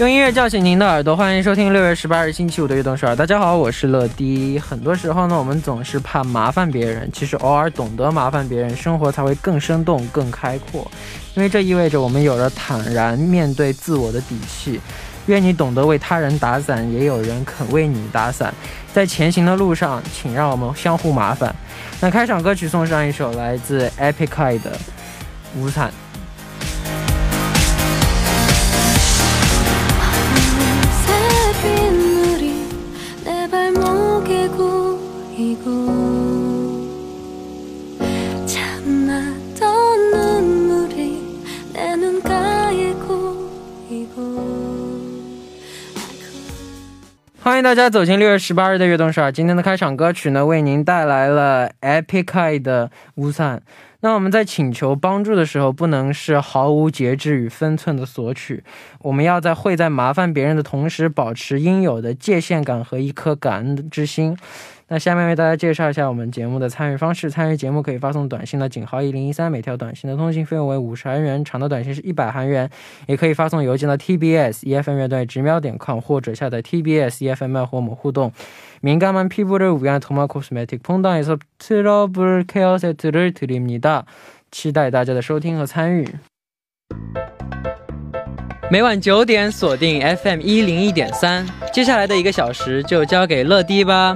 用音乐叫醒您的耳朵，欢迎收听六月十八日星期五的悦动首尔。大家好，我是乐迪。很多时候呢，我们总是怕麻烦别人，其实偶尔懂得麻烦别人，生活才会更生动、更开阔。因为这意味着我们有了坦然面对自我的底气。愿你懂得为他人打伞，也有人肯为你打伞。在前行的路上，请让我们相互麻烦。那开场歌曲送上一首来自 Epic Eye 的《无伞》。欢迎大家走进六月十八日的悦动十二。今天的开场歌曲呢，为您带来了 Epicide 的《无伞》。那我们在请求帮助的时候，不能是毫无节制与分寸的索取，我们要在会在麻烦别人的同时，保持应有的界限感和一颗感恩之心。那下面为大家介绍一下我们节目的参与方式。参与节目可以发送短信的井号一零一三，每条短信的通信费用为五十韩元，长的短信是一百韩元。也可以发送邮件到 tbs efm 乐队直瞄点 com，或者下载 tbs efm 和我们互动。敏感만피부를위한토마코스메틱퐁당에서트러블케어세트를드립니다期待大家的收听和参与。每晚九点锁定 FM 一零一点三，接下来的一个小时就交给乐迪吧。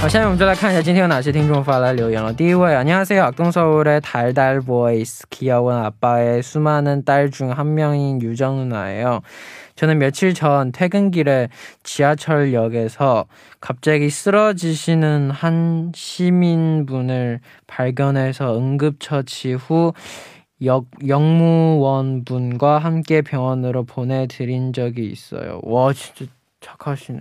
好，下面我们就来看一下今天有哪些听众发来留言了。第一位，안녕하세요악동서울의달달보이스귀여운아빠의수많은딸중한명인유정누나예요저는며칠전퇴근길에지하철역에서갑자기쓰러지시는한시민분을발견해서응급처치후역영무원분과함께병원으로보내드린적이있어요와진짜착하시네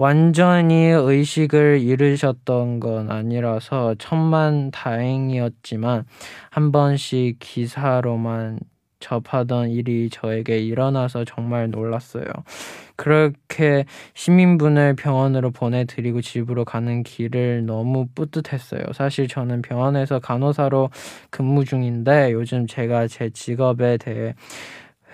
완전히 의식을 잃으셨던 건 아니라서 천만 다행이었지만 한 번씩 기사로만 접하던 일이 저에게 일어나서 정말 놀랐어요. 그렇게 시민분을 병원으로 보내드리고 집으로 가는 길을 너무 뿌듯했어요. 사실 저는 병원에서 간호사로 근무 중인데 요즘 제가 제 직업에 대해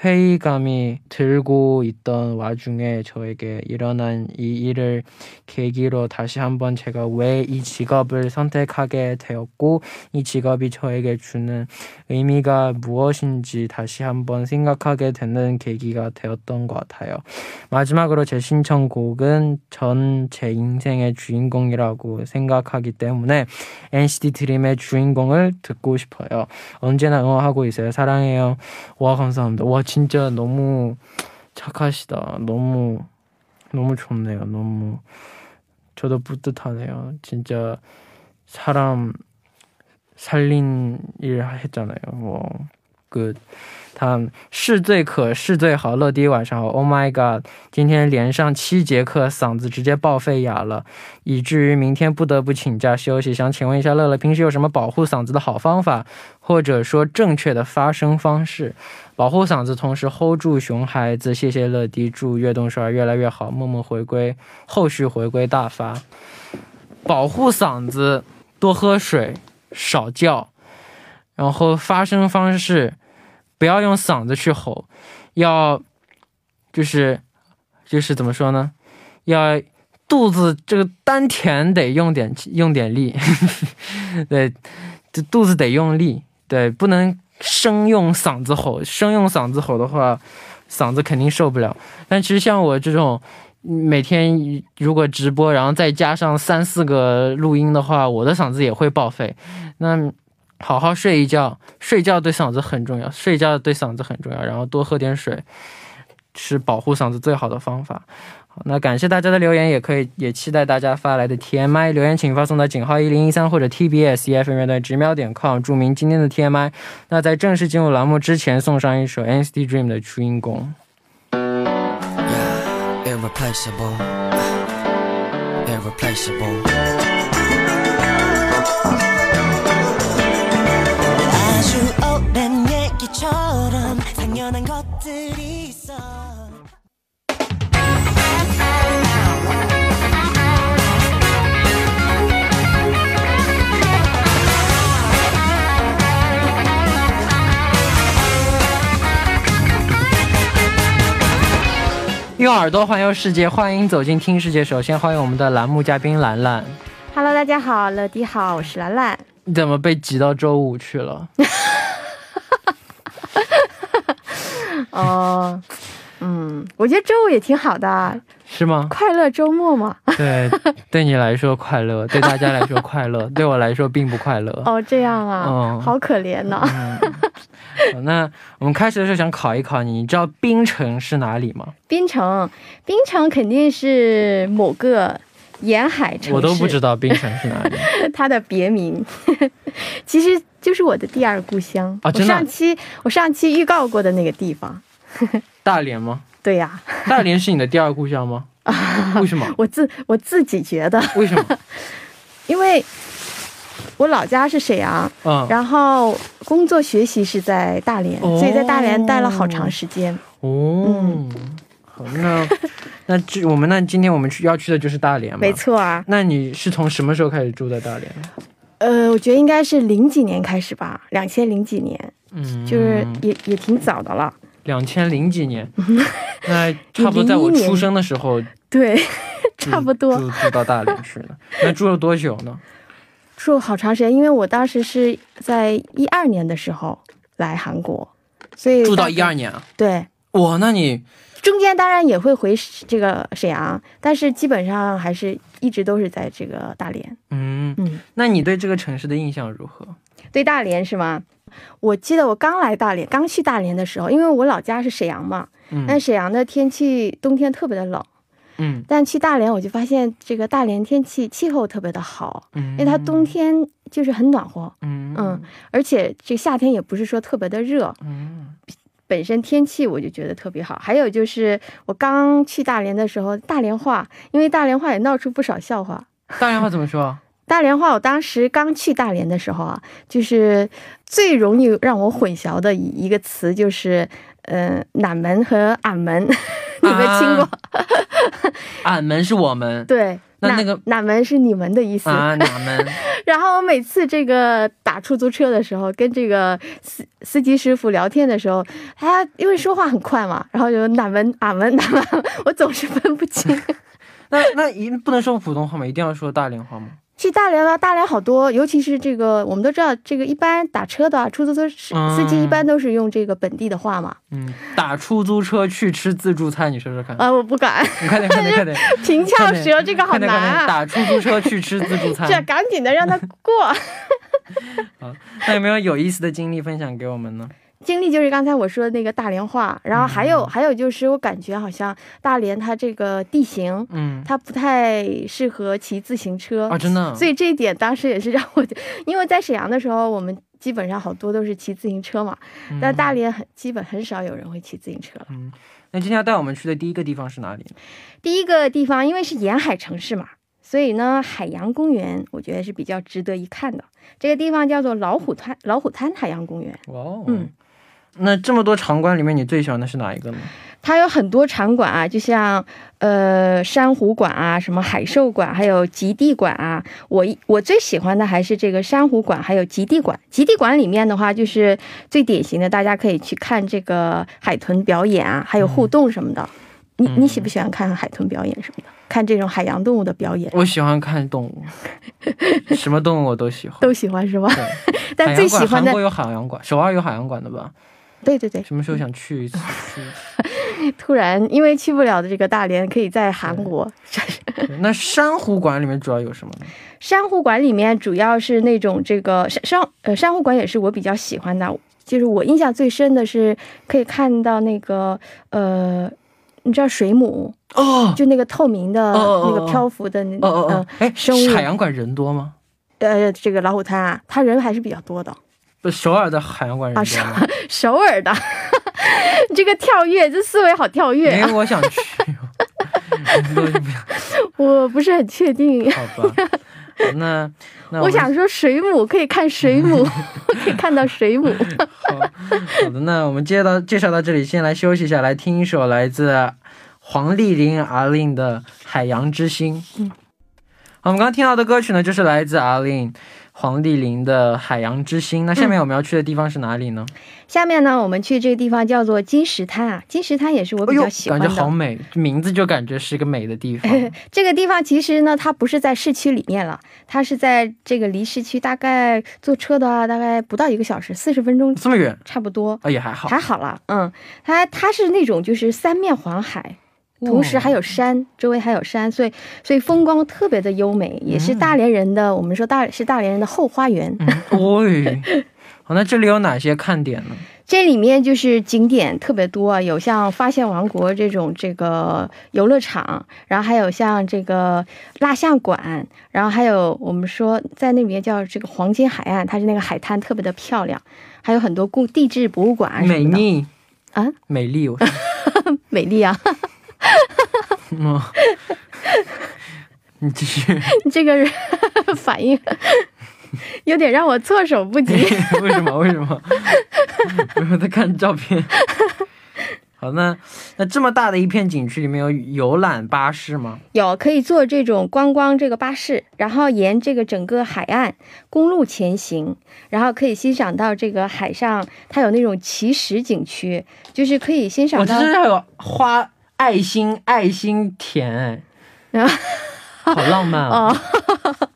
회의감이 들고 있던 와중에 저에게 일어난 이 일을 계기로 다시 한번 제가 왜 이 직업을 선택하게 되었고 이 직업이 저에게 주는 의미가 무엇인지 다시 한번 생각하게 되는 계기가 되었던 것 같아요. 마지막으로 제 신청곡은 전 제 인생의 주인공이라고 생각하기 때문에 NCT 드림의 주인공을 듣고 싶어요. 언제나 응원하고 있어요. 사랑해요. 와 감사합니다. 와 진짜 너무 착하시다. 너무 너무 좋네요. 너무 저도 뿌듯하네요. 진짜 사람 살린 일 했잖아요. 뭐 그他是最可是最好，乐迪晚上好。Oh my god，今天连上七节课，嗓子直接报废哑了，以至于明天不得不请假休息。想请问一下乐乐，平时有什么保护嗓子的好方法，或者说正确的发声方式，保护嗓子，同时 hold 住熊孩子。谢谢乐迪，祝悦动少儿越来越好，默默回归，后续回归大发。保护嗓子，多喝水，少叫，然后发声方式。不要用嗓子去吼，要就是就是怎么说呢？要肚子这个丹田得用点用点力，对，这肚子得用力，对，不能生用嗓子吼，生用嗓子吼的话，嗓子肯定受不了。但其实像我这种每天如果直播，然后再加上三四个录音的话，我的嗓子也会报废。那好好睡一觉，睡觉对嗓子很重要，睡觉对嗓子很重要，然后多喝点水，是保护嗓子最好的方法。好那感谢大家的留言，也可以也期待大家发来的 TMI 留言，请发送到井号一零一三或者 TBS EFM 乐队直瞄点 com，注明今天的 TMI。那在正式进入栏目之前，送上一首 NCT Dream 的《初音功》。用耳朵环游世界，欢迎走进听世界。首先欢迎我们的栏目嘉宾兰兰。Hello，大家好，乐迪好，我是兰兰。你怎么被挤到周五去了？哦，嗯，我觉得周五也挺好的。是吗？快乐周末嘛。对，对你来说快乐，对大家来说快乐，对我来说并不快乐。哦，这样啊，嗯，好可怜呢。那我们开始的时候想考一考你，你知道槟城是哪里吗？槟城，槟城肯定是某个沿海城市。我都不知道槟城是哪里。它的别名，其实就是我的第二故乡啊！真的。上期我上期预告过的那个地方，大连吗？对呀。大连是你的第二故乡吗？为什么？我自我自己觉得。为什么？因为。我老家是沈阳，嗯，然后工作学习是在大连，所以在大连待了好长时间。哦，好，那 那这我们那今天我们去要去的就是大连吗？没错啊。那你是从什么时候开始住在大连？呃，我觉得应该是零几年开始吧，两千零几年，嗯，就是也也挺早的了。两千零几年，那差不多在我出生的时候，对，差不多住住到大连去了。那住了多久呢？住好长时间，因为我当时是在一二年的时候来韩国，所以住到一二年啊。对，哇，那你中间当然也会回这个沈阳，但是基本上还是一直都是在这个大连。嗯嗯，那你对这个城市的印象如何？对大连是吗？我记得我刚来大连，刚去大连的时候，因为我老家是沈阳嘛，但沈阳的天气冬天特别的冷。嗯，但去大连我就发现这个大连天气气候特别的好，嗯，因为它冬天就是很暖和，嗯嗯，而且这夏天也不是说特别的热，嗯，本身天气我就觉得特别好。还有就是我刚去大连的时候，大连话，因为大连话也闹出不少笑话。大连话怎么说？大连话，我当时刚去大连的时候啊，就是最容易让我混淆的一个词就是，呃，南门和俺门。你没听过？俺们是我们，对，那那个哪门是你们的意思啊？哪门？然后我每次这个打出租车的时候，跟这个司司机师傅聊天的时候，他因为说话很快嘛，然后就哪门俺们哪门，我总是分不清。那那一不能说普通话吗？一定要说大连话吗？去大连了，大连好多，尤其是这个，我们都知道，这个一般打车的出租车司机一般都是用这个本地的话嘛。嗯，打出租车去吃自助餐，你说说看。啊，我不敢。你快点，快点，快点。平翘舌，这个好难啊。打出租车去吃自助餐。这赶紧的让他过。好，那有没有有意思的经历分享给我们呢？经历就是刚才我说的那个大连话，然后还有还有就是我感觉好像大连它这个地形，嗯，它不太适合骑自行车啊，真的。所以这一点当时也是让我，因为在沈阳的时候，我们基本上好多都是骑自行车嘛，但大连很基本很少有人会骑自行车了。嗯，那今天要带我们去的第一个地方是哪里？第一个地方因为是沿海城市嘛，所以呢海洋公园我觉得是比较值得一看的。这个地方叫做老虎滩老虎滩海洋公园。哇，哦嗯。那这么多场馆里面，你最喜欢的是哪一个呢？它有很多场馆啊，就像呃珊瑚馆啊，什么海兽馆，还有极地馆啊。我我最喜欢的还是这个珊瑚馆，还有极地馆。极地馆里面的话，就是最典型的，大家可以去看这个海豚表演啊，还有互动什么的。你你喜不喜欢看海豚表演什么的？看这种海洋动物的表演？我喜欢看动物，什么动物我都喜欢，都喜欢是吧？但最喜欢的韩国有海洋馆，首尔有海洋馆的吧？对对对。什么时候想去一次？突然，因为去不了的这个大连，可以在韩国。那珊瑚馆里面主要有什么呢？珊瑚馆里面主要是那种这个珊珊呃珊瑚馆也是我比较喜欢的，就是我印象最深的是可以看到那个呃，你知道水母哦，就那个透明的那个漂浮的那呃哎，生物海洋馆人多吗？呃，这个老虎滩啊，它人还是比较多的。不，首尔的海洋馆人多吗？首尔的。这个跳跃，这思维好跳跃啊！因为我想去，我不是很确定。好吧，那那我想说水母可以看水母，可以看到水母。好好的，那我们接到介绍到这里，先来休息一下，来听一首来自黄丽玲阿令的《海洋之心》。嗯，好，我们刚刚听到的歌曲呢，就是来自阿令。黄帝陵的《海洋之心》，那下面我们要去的地方是哪里呢？下面呢，我们去这个地方叫做金石滩啊。金石滩也是我比较喜欢的，感觉好美，名字就感觉是一个美的地方。这个地方其实呢，它不是在市区里面了，它是在这个离市区大概坐车的话，大概不到一个小时，四十分钟，这么远，差不多。啊，也还好，还好了。嗯，它它是那种就是三面环海。同时还有山，周围还有山，所以所以风光特别的优美，也是大连人的。我们说大是大连人的后花园。对，好，那这里有哪些看点呢？这里面就是景点特别多，有像发现王国这种这个游乐场，然后还有像这个蜡像馆，然后还有我们说在那边叫这个黄金海岸，它是那个海滩特别的漂亮，还有很多故地质博物馆美丽啊，美丽，我 美丽啊。嗯，你继续。你这个人 反应有点让我措手不及。为什么？为什么？我在看照片。好，那那这么大的一片景区里面有游览巴士吗？有，可以坐这种观光这个巴士，然后沿这个整个海岸公路前行，然后可以欣赏到这个海上，它有那种奇石景区，就是可以欣赏到。我这是有花。爱心爱心田，好浪漫啊！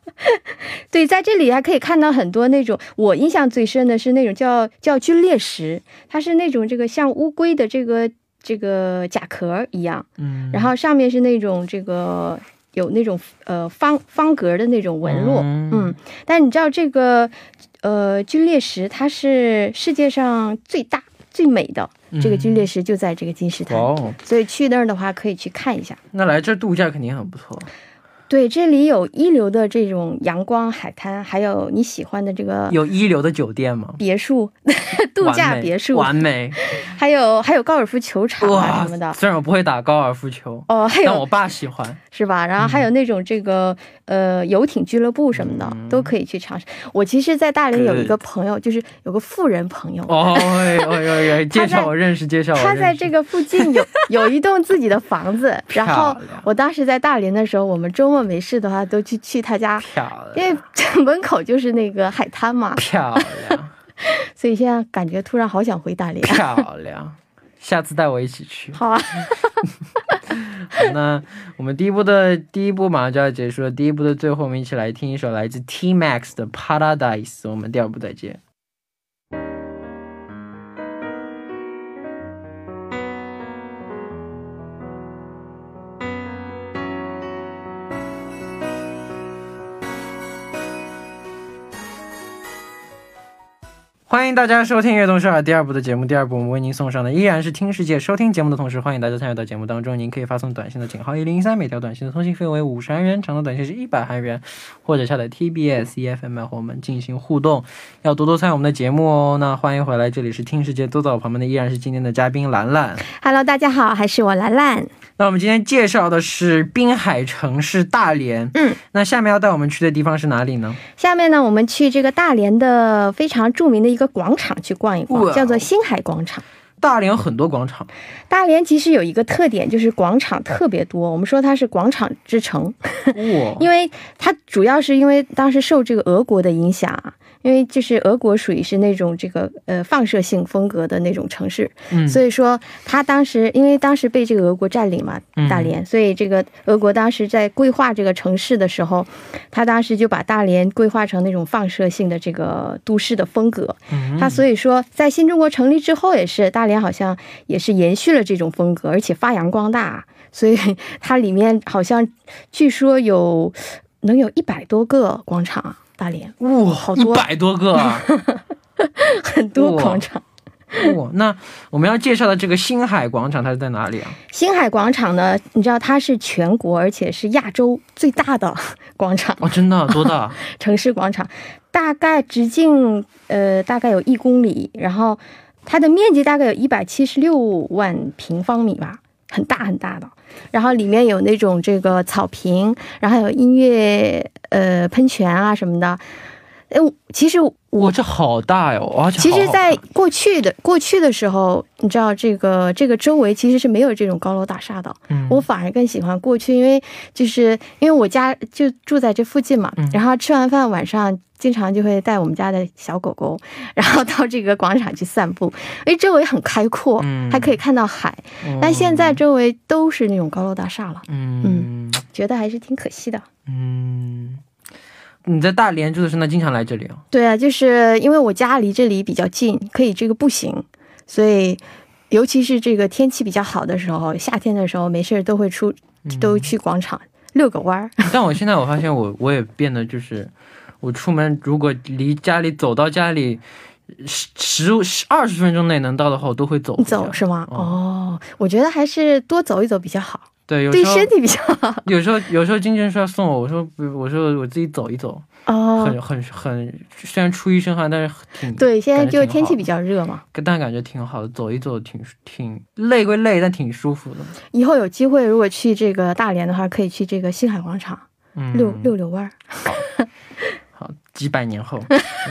对，在这里还可以看到很多那种，我印象最深的是那种叫叫龟裂石，它是那种这个像乌龟的这个这个甲壳一样，嗯，然后上面是那种这个有那种呃方方格的那种纹路，嗯，但你知道这个呃龟裂石它是世界上最大最美的。这个龟裂石就在这个金石滩，所以去那儿的话可以去看一下。那来这儿度假肯定很不错。对，这里有一流的这种阳光海滩，还有你喜欢的这个有一流的酒店吗？别墅，度假别墅，完美。还有还有高尔夫球场啊什么的。虽然我不会打高尔夫球哦，还有但我爸喜欢，是吧？然后还有那种这个呃游艇俱乐部什么的都可以去尝试。我其实，在大连有一个朋友，就是有个富人朋友哦，介绍我认识，介绍我。他在这个附近有有一栋自己的房子，然后我当时在大连的时候，我们周末。没事的话，都去去他家，因为门口就是那个海滩嘛。漂亮，所以现在感觉突然好想回大连。漂亮，下次带我一起去。好啊。好那我们第一部的第一部马上就要结束了，第一部的最后，我们一起来听一首来自 T Max 的 Paradise。我们第二部再见。欢迎大家收听《悦动少儿》第二部的节目。第二部我们为您送上的依然是听世界。收听节目的同时，欢迎大家参与到节目当中。您可以发送短信的井号一零一三，每条短信的通信费为五十韩元，长的短信是一百韩元，或者下载 TBS EFM 和我们进行互动。要多多参与我们的节目哦。那欢迎回来，这里是听世界，坐在我旁边的依然是今天的嘉宾兰兰。Hello，大家好，还是我兰兰。那我们今天介绍的是滨海城市大连。嗯，那下面要带我们去的地方是哪里呢？下面呢，我们去这个大连的非常著名的一个广场去逛一逛，叫做星海广场。大连有很多广场。大连其实有一个特点，就是广场特别多。我们说它是广场之城，因为它主要是因为当时受这个俄国的影响。因为就是俄国属于是那种这个呃放射性风格的那种城市，嗯，所以说他当时因为当时被这个俄国占领嘛，大连，所以这个俄国当时在规划这个城市的时候，他当时就把大连规划成那种放射性的这个都市的风格，嗯，他所以说在新中国成立之后也是大连好像也是延续了这种风格，而且发扬光大，所以它里面好像据说有能有一百多个广场。大连哇，好多一百多个，很多广场哇。那我们要介绍的这个星海广场，它是在哪里啊？星海广场呢？你知道它是全国而且是亚洲最大的 广场哦，真的多大？城市广场大概直径呃大概有一公里，然后它的面积大概有一百七十六万平方米吧，很大很大的。然后里面有那种这个草坪，然后有音乐呃喷泉啊什么的。哎，其实我这好大哟！其实，在过去的过去的时候，你知道这个这个周围其实是没有这种高楼大厦的。嗯，我反而更喜欢过去，因为就是因为我家就住在这附近嘛。然后吃完饭晚上。经常就会带我们家的小狗狗，然后到这个广场去散步，因为周围很开阔，还可以看到海。但现在周围都是那种高楼大厦了，嗯，觉得还是挺可惜的。嗯，你在大连住的时候那经常来这里啊？对啊，就是因为我家离这里比较近，可以这个步行，所以尤其是这个天气比较好的时候，夏天的时候没事都会出，都去广场遛个弯儿。但我现在我发现我我也变得就是。我出门如果离家里走到家里十十十二十分钟内能到的话，我都会走。走是吗？哦，我觉得还是多走一走比较好。对，对身体比较好。有时候有时候经纪人说要送我，我说不，我说我自己走一走。哦，很很很，虽然出一身汗，但是挺对。现在就天气比较热嘛，但感觉挺好的，走一走挺挺累归累，但挺舒服的。以后有机会如果去这个大连的话，可以去这个星海广场溜溜溜弯儿。好，几百年后，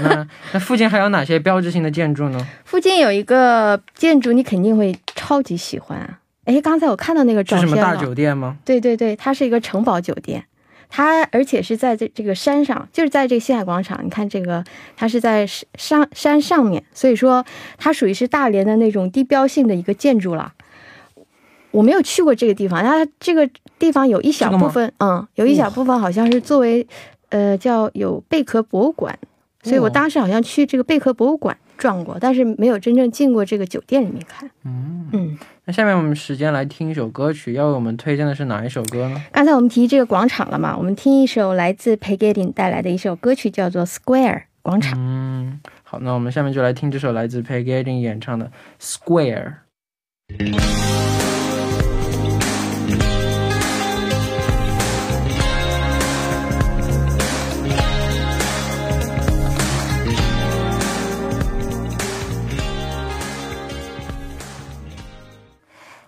那那附近还有哪些标志性的建筑呢？附近有一个建筑，你肯定会超级喜欢。哎，刚才我看到那个照片是什么大酒店吗？对对对，它是一个城堡酒店，它而且是在这这个山上，就是在这个西海广场。你看这个，它是在山山上面，所以说它属于是大连的那种地标性的一个建筑了。我没有去过这个地方，它这个地方有一小部分，嗯，有一小部分好像是作为。呃，叫有贝壳博物馆，所以我当时好像去这个贝壳博物馆转过，但是没有真正进过这个酒店里面看。嗯嗯，那下面我们时间来听一首歌曲，要为我们推荐的是哪一首歌呢？刚才我们提这个广场了嘛，我们听一首来自 Pegatin 带来的一首歌曲，叫做 Square 广场。嗯，好，那我们下面就来听这首来自 Pegatin 演唱的 Square。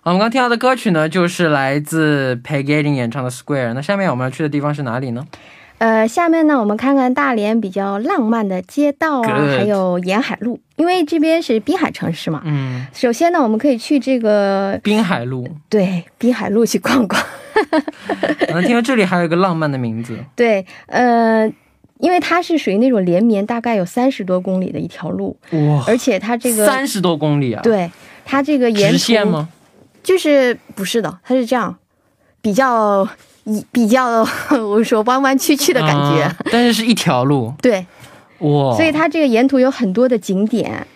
我们刚听到的歌曲呢，就是来自 Peggy 演唱的《Square》。那下面我们要去的地方是哪里呢？呃，下面呢，我们看看大连比较浪漫的街道啊，还有沿海路，因为这边是滨海城市嘛。嗯。首先呢，我们可以去这个滨海路。对，滨海路去逛逛。能听到这里还有一个浪漫的名字。对，呃，因为它是属于那种连绵大概有三十多公里的一条路。哇！而且它这个三十多公里啊。对，它这个沿直线吗？就是不是的，它是这样，比较一比较，我说弯弯曲曲的感觉，但是是一条路，对，哇，所以它这个沿途有很多的景点，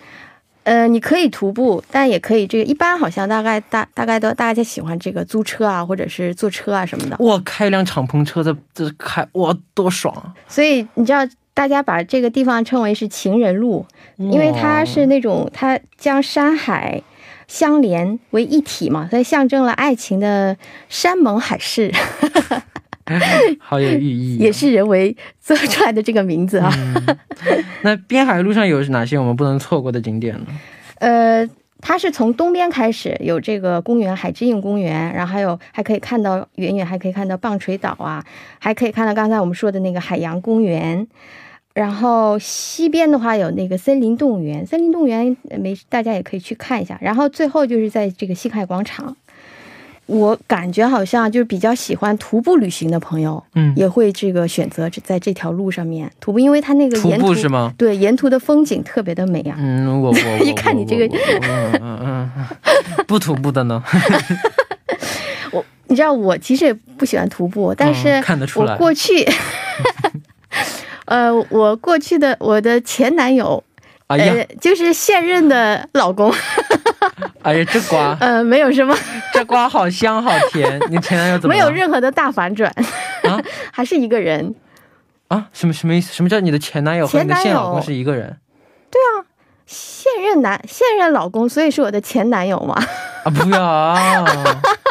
呃，你可以徒步，但也可以这个，一般好像大概大大概都大家喜欢这个租车啊，或者是坐车啊什么的。哇，开一辆敞篷车在这开，哇，多爽啊！所以你知道，大家把这个地方称为是情人路，因为它是那种它将山海。相连为一体嘛，所以象征了爱情的山盟海誓，好有寓意，也是人为做出来的这个名字啊。那滨海路上有哪些我们不能错过的景点呢？呃，它是从东边开始有这个公园海之印公园，然后还有还可以看到远远还可以看到棒槌岛啊，还可以看到刚才我们说的那个海洋公园。然后西边的话有那个森林动物园，森林动物园没大家也可以去看一下。然后最后就是在这个西海广场，我感觉好像就是比较喜欢徒步旅行的朋友，嗯，也会这个选择在这条路上面徒步，因为它那个沿途是吗？对，沿途的风景特别的美啊。嗯，我我一看你这个，嗯嗯嗯，不徒步的呢？我你知道我其实也不喜欢徒步，但是看得出来，我过去，呃，我过去的我的前男友。哎呀，就是现任的老公。哎呀，这瓜，呃，没有什么，这瓜好香好甜。你前男友怎么？没有任何的大反转啊，还是一个人啊？什么什么意思？什么叫你的前男友和你的现老公是一个人？对啊，现任男现任老公，所以是我的前男友嘛？啊，不要。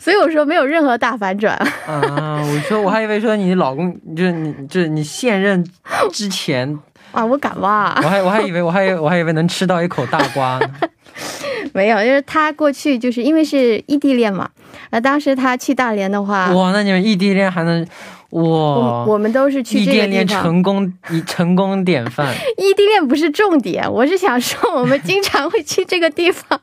所以我说没有任何大反转啊！我说我还以为说你老公就是你就是你现任之前 啊，我敢挖！我还我还以为我还我还以为能吃到一口大瓜呢。没有，就是他过去就是因为是异地恋嘛，那当时他去大连的话，哇，那你们异地恋还能？哇，我们都是去异地恋成功，以 成功典范。异地恋不是重点，我是想说我们经常会去这个地方。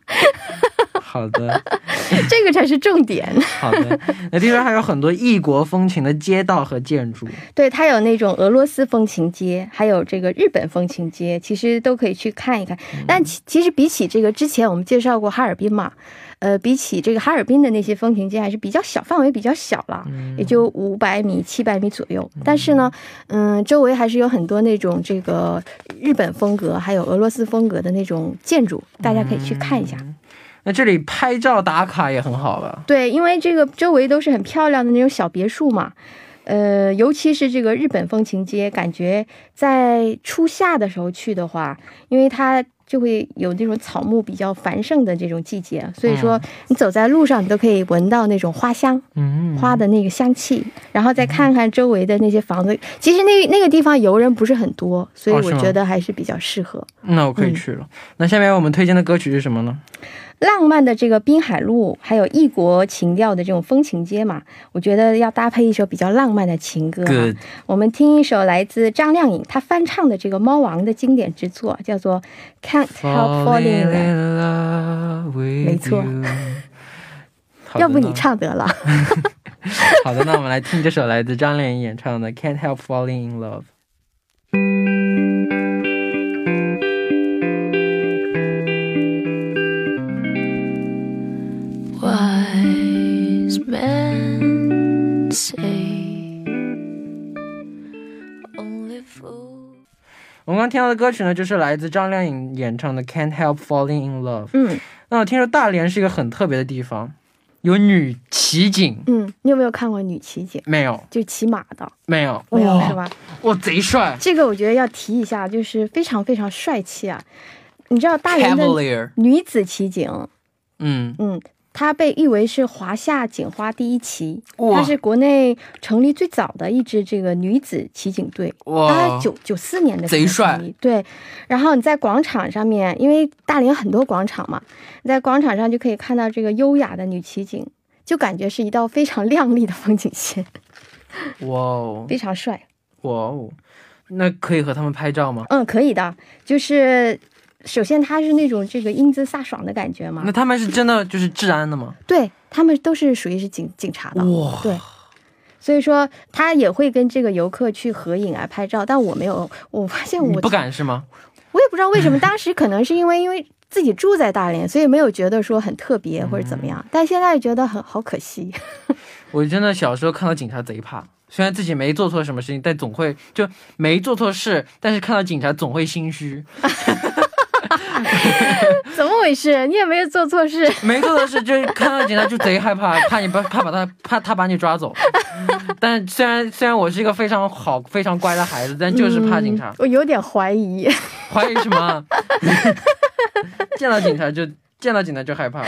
好的，这个才是重点。好的，那听说还有很多异国风情的街道和建筑。对，它有那种俄罗斯风情街，还有这个日本风情街，其实都可以去看一看。但其其实比起这个之前我们介绍过哈尔滨嘛。呃，比起这个哈尔滨的那些风情街，还是比较小，范围比较小了，也就五百米、七百米左右。但是呢，嗯，周围还是有很多那种这个日本风格，还有俄罗斯风格的那种建筑，大家可以去看一下。那这里拍照打卡也很好了。对，因为这个周围都是很漂亮的那种小别墅嘛。呃，尤其是这个日本风情街，感觉在初夏的时候去的话，因为它。就会有那种草木比较繁盛的这种季节，所以说你走在路上，你都可以闻到那种花香，嗯，花的那个香气，然后再看看周围的那些房子，其实那那个地方游人不是很多，所以我觉得还是比较适合。那我可以去了。那下面我们推荐的歌曲是什么呢？浪漫的这个滨海路，还有异国情调的这种风情街嘛，我觉得要搭配一首比较浪漫的情歌。我们听一首来自张靓颖她翻唱的这个猫王的经典之作，叫做《Can't Help Falling in Love》。没错，要不你唱得了。好的，那我们来听这首来自张靓颖演唱的《Can't Help Falling in Love》。我们刚听到的歌曲呢，就是来自张靓颖演唱的《Can't Help Falling in Love》。嗯，那我听说大连是一个很特别的地方，有女骑警。嗯，你有没有看过女骑警？没有，就骑马的。没有，没有是吧？哇，贼帅！这个我觉得要提一下，就是非常非常帅气啊！你知道大连的女子骑警？嗯嗯。它被誉为是华夏警花第一骑，它是国内成立最早的一支这个女子骑警队，大概九九四年的贼帅。对，然后你在广场上面，因为大连很多广场嘛，你在广场上就可以看到这个优雅的女骑警，就感觉是一道非常亮丽的风景线。哇哦，非常帅。哇哦，那可以和他们拍照吗？嗯，可以的，就是。首先，他是那种这个英姿飒爽的感觉嘛。那他们是真的就是治安的吗？对他们都是属于是警警察的。哇，对，所以说他也会跟这个游客去合影啊、拍照。但我没有，我发现我不敢是吗？我也不知道为什么，当时可能是因为因为自己住在大连，所以没有觉得说很特别或者怎么样。但现在觉得很好可惜。我真的小时候看到警察贼怕，虽然自己没做错什么事情，但总会就没做错事，但是看到警察总会心虚。怎么回事？你也没有做错事，没做错事，就看到警察就贼害怕，怕你把怕把他怕他把你抓走。但虽然虽然我是一个非常好非常乖的孩子，但就是怕警察。我有点怀疑，怀疑什么？见到警察就见到警察就害怕。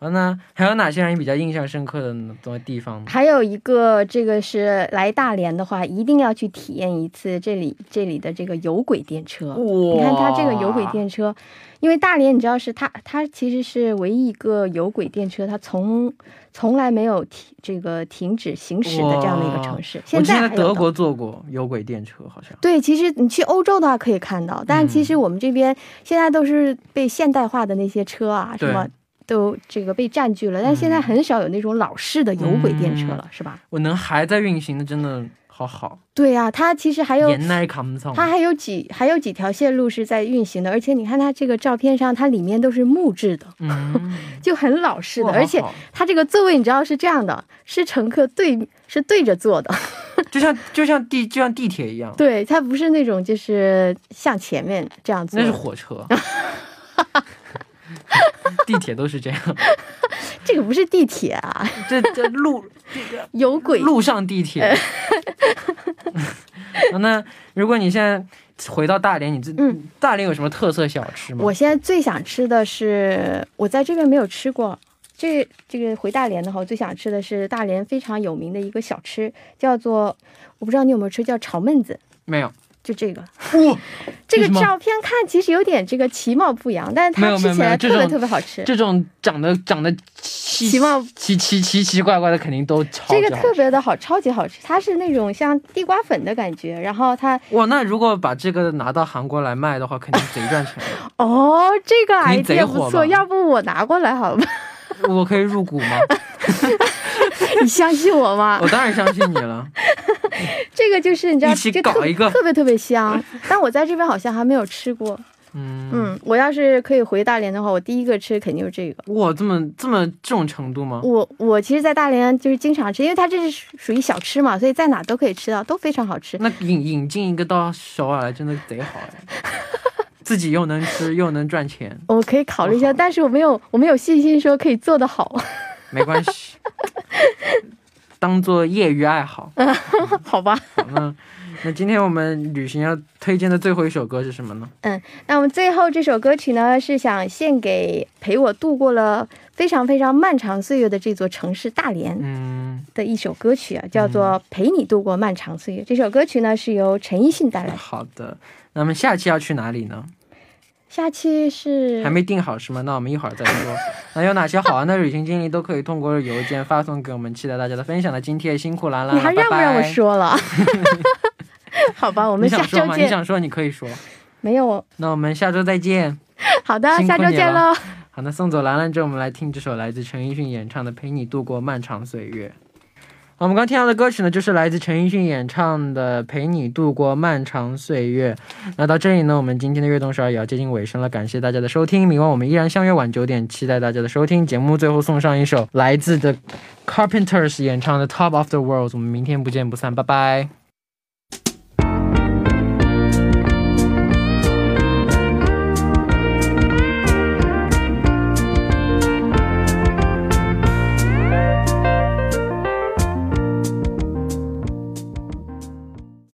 完了，还有哪些让你比较印象深刻的东地方？还有一个，这个是来大连的话，一定要去体验一次这里这里的这个有轨电车。你看它这个有轨电车，因为大连你知道是它，它其实是唯一一个有轨电车，它从从来没有停这个停止行驶的这样的一个城市。现在德国坐过有轨电车，好像。对，其实你去欧洲的话可以看到，但其实我们这边现在都是被现代化的那些车啊，什么。都这个被占据了，但现在很少有那种老式的有轨电车了，是吧？我能还在运行的，真的。好好，对呀，它其实还有，它还有几还有几条线路是在运行的，而且你看它这个照片上，它里面都是木质的，就很老式的，而且它这个座位你知道是这样的，是乘客对是对着坐的，就像就像地就像地铁一样，对，它不是那种就是向前面这样子，那是火车。地铁都是这样，这个不是地铁啊，这这路这个 有轨路上地铁。那如果你现在回到大连，你这大连有什么特色小吃吗？我现在最想吃的是，我在这边没有吃过。这这个回大连的话，我最想吃的是大连非常有名的一个小吃，叫做我不知道你有没有吃，叫炒焖子。没有。就这个，哇，这个照片看其实有点这个其貌不扬，但是它吃起来特别特别好吃。这种长得长得奇貌奇奇奇奇怪怪的肯定都超。这个特别的好，超级好吃。它是那种像地瓜粉的感觉，然后它哇，那如果把这个拿到韩国来卖的话，肯定贼赚钱。哦，这个 idea 不错，要不我拿过来好吗？我可以入股吗？你相信我吗？我当然相信你了。这个就是你知道，一起搞一个特别特别香，但我在这边好像还没有吃过。嗯嗯，我要是可以回大连的话，我第一个吃肯定是这个。哇，这么这么这种程度吗？我我其实，在大连就是经常吃，因为它这是属于小吃嘛，所以在哪都可以吃到，都非常好吃。那引引进一个到首尔来，真的贼好哎，自己又能吃 又能赚钱。我可以考虑一下，但是我没有我没有信心说可以做得好。没关系。当做业余爱好，好吧。嗯那今天我们旅行要推荐的最后一首歌是什么呢？嗯，那我们最后这首歌曲呢，是想献给陪我度过了非常非常漫长岁月的这座城市大连，嗯，的一首歌曲啊，叫做《陪你度过漫长岁月》。这首歌曲呢，是由陈奕迅带来的。好的，那么下期要去哪里呢？下期是还没定好是吗？那我们一会儿再说。那有哪些好玩的旅行经历都可以通过邮件发送给我们，期待大家的分享。那今天辛苦兰兰，你还让不让我说了？好吧，我们下周见。你想说你可以说。没有。那我们下周再见。好的，下周见喽。好，那送走兰兰之后，我们来听这首来自陈奕迅演唱的《陪你度过漫长岁月》。我们刚听到的歌曲呢，就是来自陈奕迅演唱的《陪你度过漫长岁月》。那到这里呢，我们今天的悦动十二也要接近尾声了，感谢大家的收听。明晚我们依然相约晚九点，期待大家的收听。节目最后送上一首来自 The Carpenters 演唱的《Top of the World》。我们明天不见不散，拜拜。